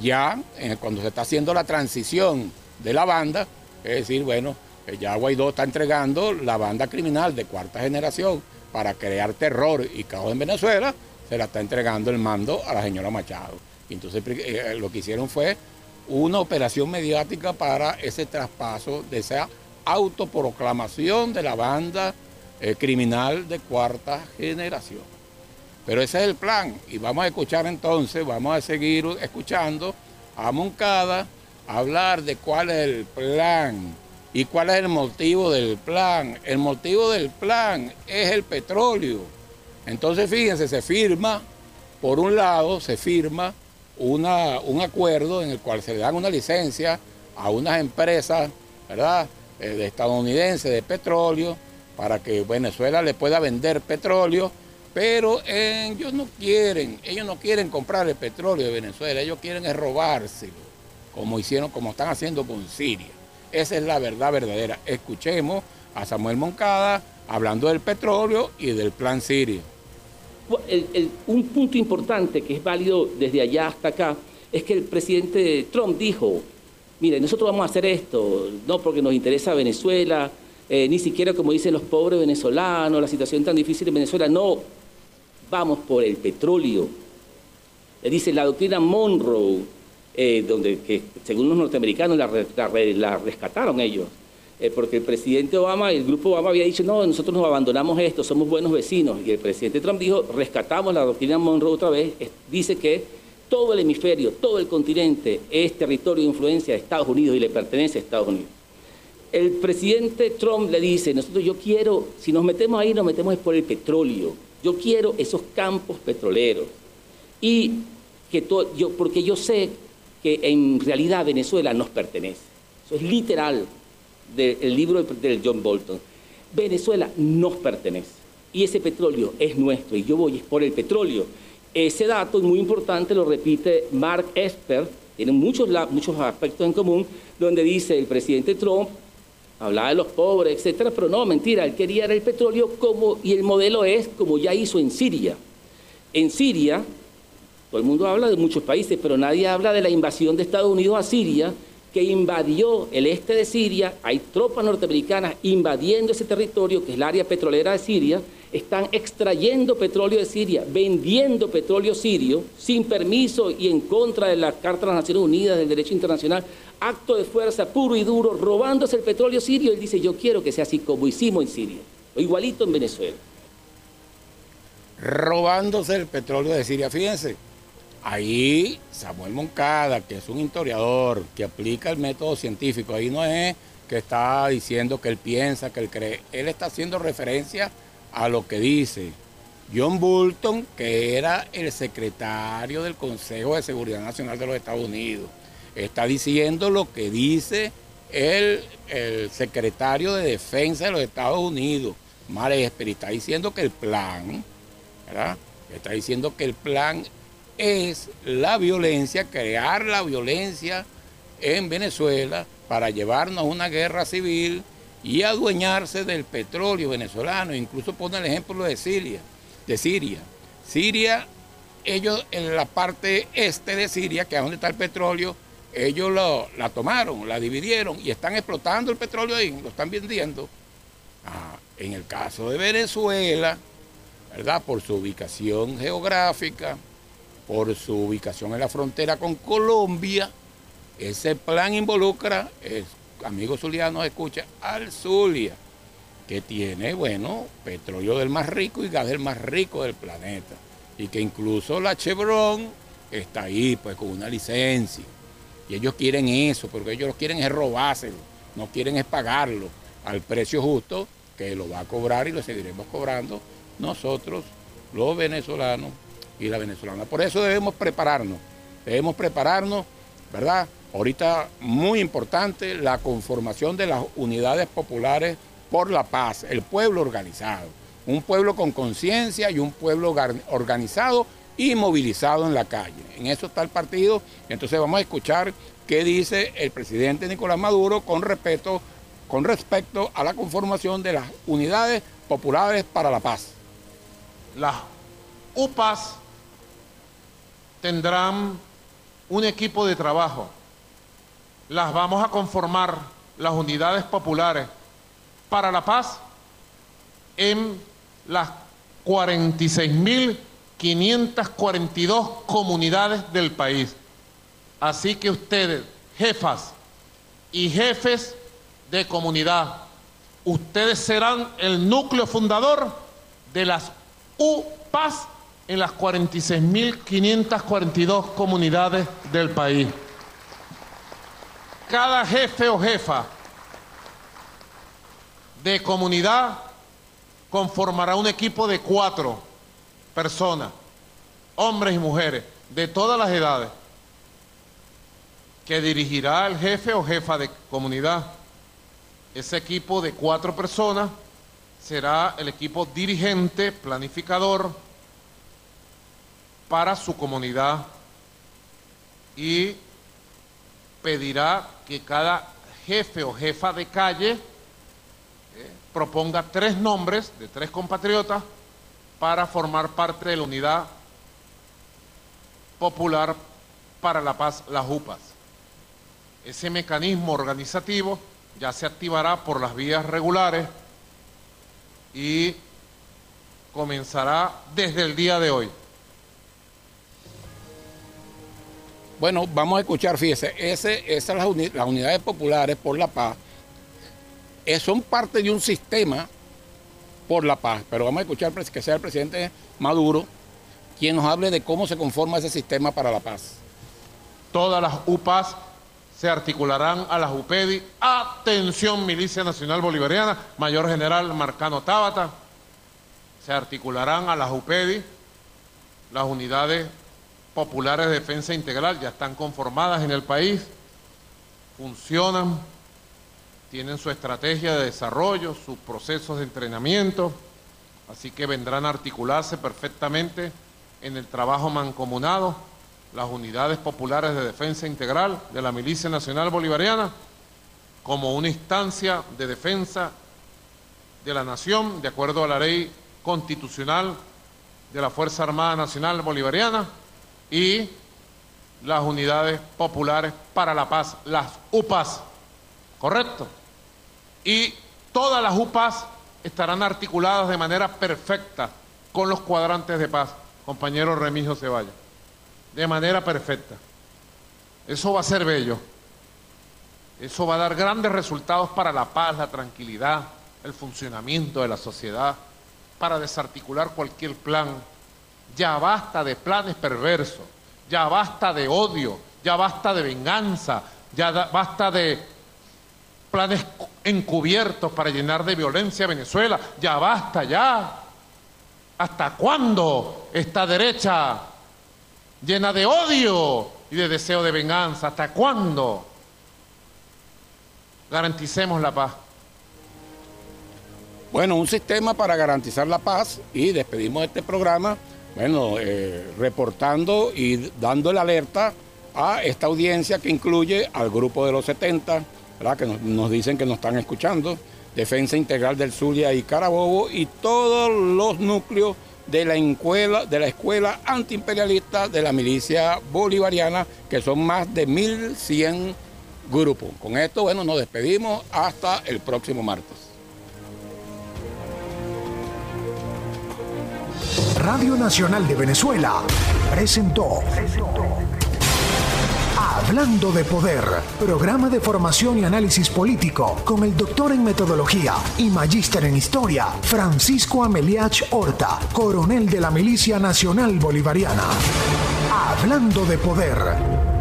B: Ya cuando se está haciendo la transición de la banda, es decir, bueno, eh, ya Guaidó está entregando la banda criminal de cuarta generación para crear terror y caos en Venezuela, se la está entregando el mando a la señora Machado. Entonces eh, lo que hicieron fue una operación mediática para ese traspaso de esa autoproclamación de la banda eh, criminal de cuarta generación. Pero ese es el plan y vamos a escuchar entonces, vamos a seguir escuchando a Moncada hablar de cuál es el plan y cuál es el motivo del plan. El motivo del plan es el petróleo. Entonces fíjense, se firma, por un lado, se firma una, un acuerdo en el cual se le dan una licencia a unas empresas, ¿verdad?, eh, de estadounidenses de petróleo para que Venezuela le pueda vender petróleo, pero eh, ellos no quieren, ellos no quieren comprar el petróleo de Venezuela, ellos quieren robárselo, como hicieron, como están haciendo con Siria. Esa es la verdad verdadera. Escuchemos a Samuel Moncada hablando del petróleo y del plan Siria.
N: El- un punto importante que es válido desde allá hasta acá es que el presidente Trump dijo, mire, nosotros vamos a hacer esto, no porque nos interesa Venezuela, eh, ni siquiera como dicen los pobres venezolanos, la situación tan difícil en Venezuela, no, vamos por el petróleo. Le dice la doctrina Monroe, eh, donde que según los norteamericanos la, la rescataron ellos. Eh, porque el presidente Obama, el grupo Obama había dicho, no, nosotros nos abandonamos esto, somos buenos vecinos. Y el presidente Trump dijo, rescatamos la doctrina Monroe otra vez, dice que todo el hemisferio, todo el continente es territorio de influencia de Estados Unidos y le pertenece a Estados Unidos. El presidente Trump le dice, nosotros yo quiero, si nos metemos ahí, nos metemos por el petróleo. Yo quiero esos campos petroleros. Y que to- yo, porque yo sé que en realidad Venezuela nos pertenece. Eso es literal del libro de- John Bolton. Venezuela nos pertenece. Y ese petróleo es nuestro. Y yo voy es por el petróleo. Ese dato muy importante lo repite Mark Esper, tiene muchos, muchos aspectos en común, donde dice el presidente Trump, hablaba de los pobres, etcétera, pero no, mentira, él quería el petróleo como, y el modelo es como ya hizo en Siria. En Siria, todo el mundo habla de muchos países, pero nadie habla de la invasión de Estados Unidos a Siria, que invadió el este de Siria, hay tropas norteamericanas invadiendo ese territorio, que es el área petrolera de Siria, están extrayendo petróleo de Siria, vendiendo petróleo sirio, sin permiso y en contra de la Carta de las Naciones Unidas, del derecho internacional, acto de fuerza puro y duro, robándose el petróleo sirio. Él dice, yo quiero que sea así como hicimos en Siria, o igualito en Venezuela.
B: robándose el petróleo de Siria. Fíjense, ahí Samuel Moncada, que es un historiador que aplica el método científico, ahí no es que está diciendo que él piensa, que él cree. Él está haciendo referencia a lo que dice John Bolton, que era el secretario del Consejo de Seguridad Nacional de los Estados Unidos. Está diciendo lo que dice el, secretario de Defensa de los Estados Unidos, Mar Esper, está diciendo que el plan, ¿verdad? Está diciendo que el plan es la violencia, crear la violencia en Venezuela para llevarnos a una guerra civil y adueñarse del petróleo venezolano. Incluso pone el ejemplo de Siria. De Siria. Siria, ellos en la parte este de Siria, que es donde está el petróleo, ellos lo, la tomaron, la dividieron y están explotando el petróleo ahí, lo están vendiendo. Ah, en el caso de Venezuela, ¿verdad? Por su ubicación geográfica, por su ubicación en la frontera con Colombia, ese plan involucra, es, amigo Zuliano escucha, al Zulia, que tiene, bueno, petróleo del más rico y gas del más rico del planeta. Y que incluso la Chevron está ahí, pues, con una licencia. Y ellos quieren eso, porque ellos quieren es robárselo, no quieren es pagarlo al precio justo que lo va a cobrar y lo seguiremos cobrando nosotros, los venezolanos y la venezolana. Por eso debemos prepararnos, debemos prepararnos, ¿verdad? Ahorita muy importante la conformación de las unidades populares por la paz, el pueblo organizado, un pueblo con conciencia y un pueblo organizado y movilizado en la calle. En eso está el partido. Entonces vamos a escuchar qué dice el presidente Nicolás Maduro con respecto, con respecto a la conformación de las unidades populares para la paz.
D: Las UPAs tendrán un equipo de trabajo las vamos a conformar las unidades populares para la paz en las 46.542 comunidades del país. Así que ustedes, jefas y jefes de comunidad, ustedes serán el núcleo fundador de las UPAS en las 46.542 comunidades del país cada jefe o jefa de comunidad conformará un equipo de cuatro personas, hombres y mujeres, de todas las edades, que dirigirá el jefe o jefa de comunidad. Ese equipo de cuatro personas será el equipo dirigente, planificador para su comunidad y pedirá que cada jefe o jefa de calle eh, proponga tres nombres de tres compatriotas para formar parte de la unidad popular para la paz, las UPAS. Ese mecanismo organizativo ya se activará por las vías regulares y comenzará desde el día de hoy.
B: Bueno, vamos a escuchar, fíjese, ese, esas las, las unidades populares por la paz eh, son parte de un sistema por la paz, pero vamos a escuchar que sea el presidente Maduro quien nos hable de cómo se conforma ese sistema para la paz.
D: Todas las UPAs se articularán a las UPEDI. Atención, Milicia Nacional Bolivariana, Mayor General Marcano Tábata. Se articularán a las UPEDI, las unidades populares de defensa integral ya están conformadas en el país, funcionan, tienen su estrategia de desarrollo, sus procesos de entrenamiento, así que vendrán a articularse perfectamente en el trabajo mancomunado las unidades populares de defensa integral de la Milicia Nacional Bolivariana como una instancia de defensa de la nación de acuerdo a la ley constitucional de la Fuerza Armada Nacional Bolivariana y las unidades populares para la paz, las UPAs, ¿correcto? Y todas las UPAs estarán articuladas de manera perfecta con los cuadrantes de paz, compañero Remigio Ceballos, de manera perfecta. Eso va a ser bello. Eso va a dar grandes resultados para la paz, la tranquilidad, el funcionamiento de la sociedad, para desarticular cualquier plan ya basta de planes perversos, ya basta de odio, ya basta de venganza, ya basta de planes encubiertos para llenar de violencia a Venezuela. Ya basta, ya. ¿Hasta cuándo esta derecha llena de odio y de deseo de venganza? ¿Hasta cuándo? Garanticemos la paz.
B: Bueno, un sistema para garantizar la paz y despedimos este programa, bueno, eh, reportando y dando la alerta a esta audiencia que incluye al grupo de los 70, ¿verdad? que nos, dicen que nos están escuchando, Defensa Integral del Zulia y Carabobo y todos los núcleos de la escuela, de la escuela antiimperialista de la milicia bolivariana, que son más de 1.100 grupos. Con esto, bueno, nos despedimos hasta el próximo martes.
A: Radio Nacional de Venezuela presentó Hablando de Poder, programa de formación y análisis político con el doctor en metodología y magíster en historia, Francisco Ameliach Horta, coronel de la Milicia Nacional Bolivariana. Hablando de Poder